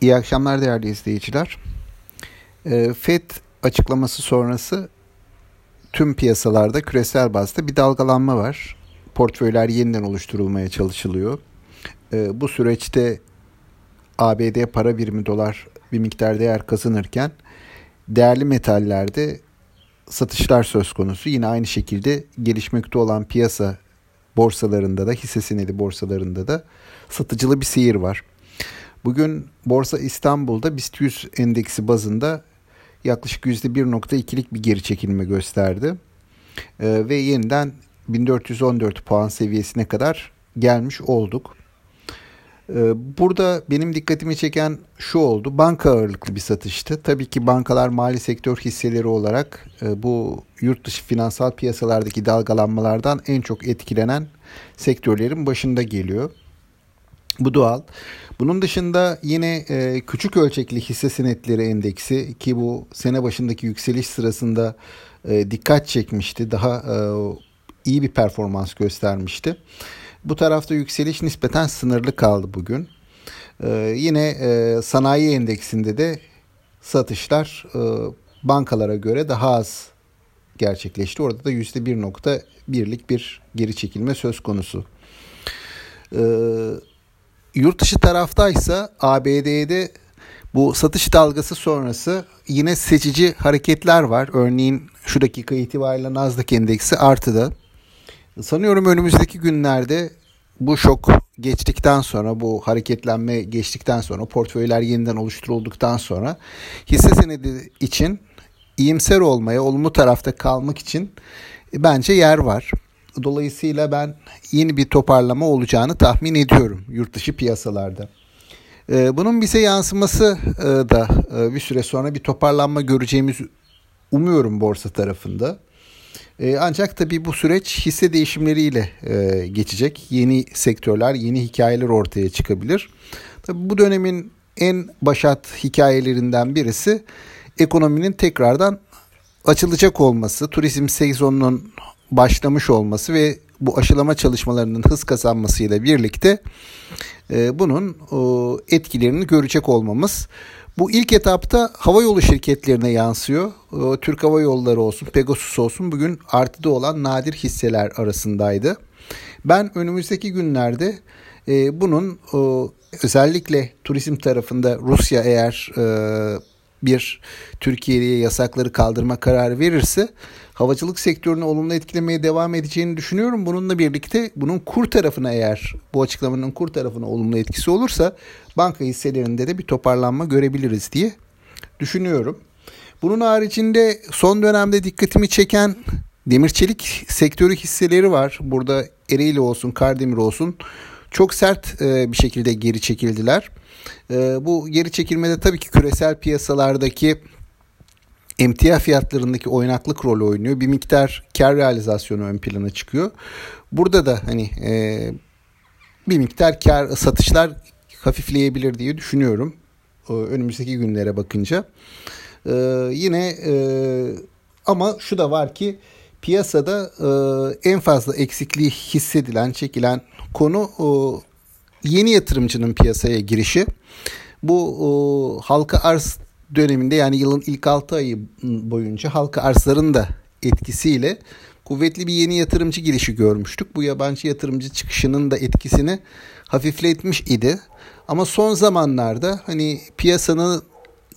İyi akşamlar değerli izleyiciler. Ee, FED açıklaması sonrası tüm piyasalarda küresel bazda bir dalgalanma var. Portföyler yeniden oluşturulmaya çalışılıyor. Ee, bu süreçte ABD para birimi dolar bir miktar değer kazanırken değerli metallerde satışlar söz konusu. Yine aynı şekilde gelişmekte olan piyasa borsalarında da hisse senedi borsalarında da satıcılı bir seyir var. Bugün Borsa İstanbul'da BIST 100 endeksi bazında yaklaşık %1.2'lik bir geri çekilme gösterdi. Ee, ve yeniden 1414 puan seviyesine kadar gelmiş olduk. Ee, burada benim dikkatimi çeken şu oldu. Banka ağırlıklı bir satıştı. Tabii ki bankalar mali sektör hisseleri olarak e, bu yurt dışı finansal piyasalardaki dalgalanmalardan en çok etkilenen sektörlerin başında geliyor. Bu doğal. Bunun dışında yine e, küçük ölçekli hisse senetleri endeksi ki bu sene başındaki yükseliş sırasında e, dikkat çekmişti. Daha e, iyi bir performans göstermişti. Bu tarafta yükseliş nispeten sınırlı kaldı bugün. E, yine e, sanayi endeksinde de satışlar e, bankalara göre daha az gerçekleşti. Orada da %1.1'lik bir geri çekilme söz konusu. Ee, Yurt dışı taraftaysa ABD'de bu satış dalgası sonrası yine seçici hareketler var. Örneğin şu dakika itibariyle Nasdaq endeksi artıda. Sanıyorum önümüzdeki günlerde bu şok geçtikten sonra, bu hareketlenme geçtikten sonra, portföyler yeniden oluşturulduktan sonra hisse senedi için iyimser olmaya, olumlu tarafta kalmak için bence yer var. Dolayısıyla ben yeni bir toparlama olacağını tahmin ediyorum yurt dışı piyasalarda. Ee, bunun bize yansıması e, da e, bir süre sonra bir toparlanma göreceğimiz umuyorum borsa tarafında. Ee, ancak tabii bu süreç hisse değişimleriyle e, geçecek. Yeni sektörler, yeni hikayeler ortaya çıkabilir. Tabii bu dönemin en başat hikayelerinden birisi ekonominin tekrardan açılacak olması, turizm sezonunun başlamış olması ve bu aşılama çalışmalarının hız kazanmasıyla birlikte e, bunun e, etkilerini görecek olmamız. Bu ilk etapta hava yolu şirketlerine yansıyor. E, Türk Hava Yolları olsun, Pegasus olsun bugün artıda olan nadir hisseler arasındaydı. Ben önümüzdeki günlerde e, bunun e, özellikle turizm tarafında Rusya eğer e, bir Türkiye'ye yasakları kaldırma kararı verirse havacılık sektörünü olumlu etkilemeye devam edeceğini düşünüyorum. Bununla birlikte bunun kur tarafına eğer bu açıklamanın kur tarafına olumlu etkisi olursa banka hisselerinde de bir toparlanma görebiliriz diye düşünüyorum. Bunun haricinde son dönemde dikkatimi çeken demir çelik sektörü hisseleri var. Burada Ereğli olsun, Kardemir olsun çok sert e, bir şekilde geri çekildiler. E, bu geri çekilmede tabii ki küresel piyasalardaki emtia fiyatlarındaki oynaklık rol oynuyor. Bir miktar kar realizasyonu ön plana çıkıyor. Burada da hani e, bir miktar kar satışlar hafifleyebilir diye düşünüyorum. Önümüzdeki günlere bakınca. E, yine e, ama şu da var ki piyasada e, en fazla eksikliği hissedilen, çekilen konu e, yeni yatırımcının piyasaya girişi. Bu e, halka arz döneminde yani yılın ilk 6 ayı boyunca halka arzların da etkisiyle kuvvetli bir yeni yatırımcı girişi görmüştük. Bu yabancı yatırımcı çıkışının da etkisini hafifletmiş idi. Ama son zamanlarda hani piyasanın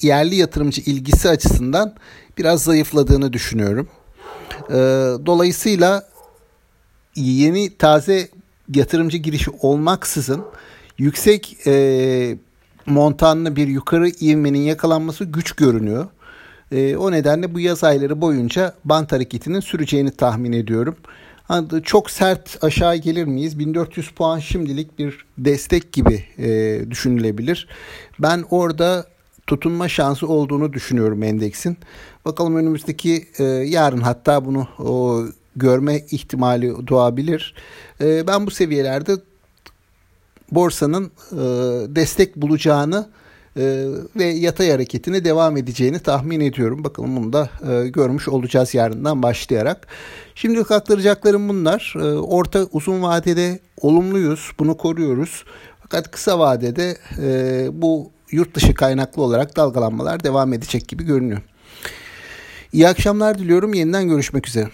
yerli yatırımcı ilgisi açısından biraz zayıfladığını düşünüyorum. Ee, dolayısıyla yeni taze yatırımcı girişi olmaksızın yüksek e, montanlı bir yukarı ivmenin yakalanması güç görünüyor. E, o nedenle bu yaz ayları boyunca bant hareketinin süreceğini tahmin ediyorum. Çok sert aşağı gelir miyiz? 1400 puan şimdilik bir destek gibi e, düşünülebilir. Ben orada tutunma şansı olduğunu düşünüyorum endeksin. Bakalım önümüzdeki e, yarın hatta bunu o, görme ihtimali doğabilir. E, ben bu seviyelerde borsanın e, destek bulacağını e, ve yatay hareketini devam edeceğini tahmin ediyorum. Bakalım bunu da e, görmüş olacağız yarından başlayarak. Şimdi aktaracaklarım bunlar. E, orta uzun vadede olumluyuz. Bunu koruyoruz. Fakat kısa vadede e, bu yurt dışı kaynaklı olarak dalgalanmalar devam edecek gibi görünüyor. İyi akşamlar diliyorum. Yeniden görüşmek üzere.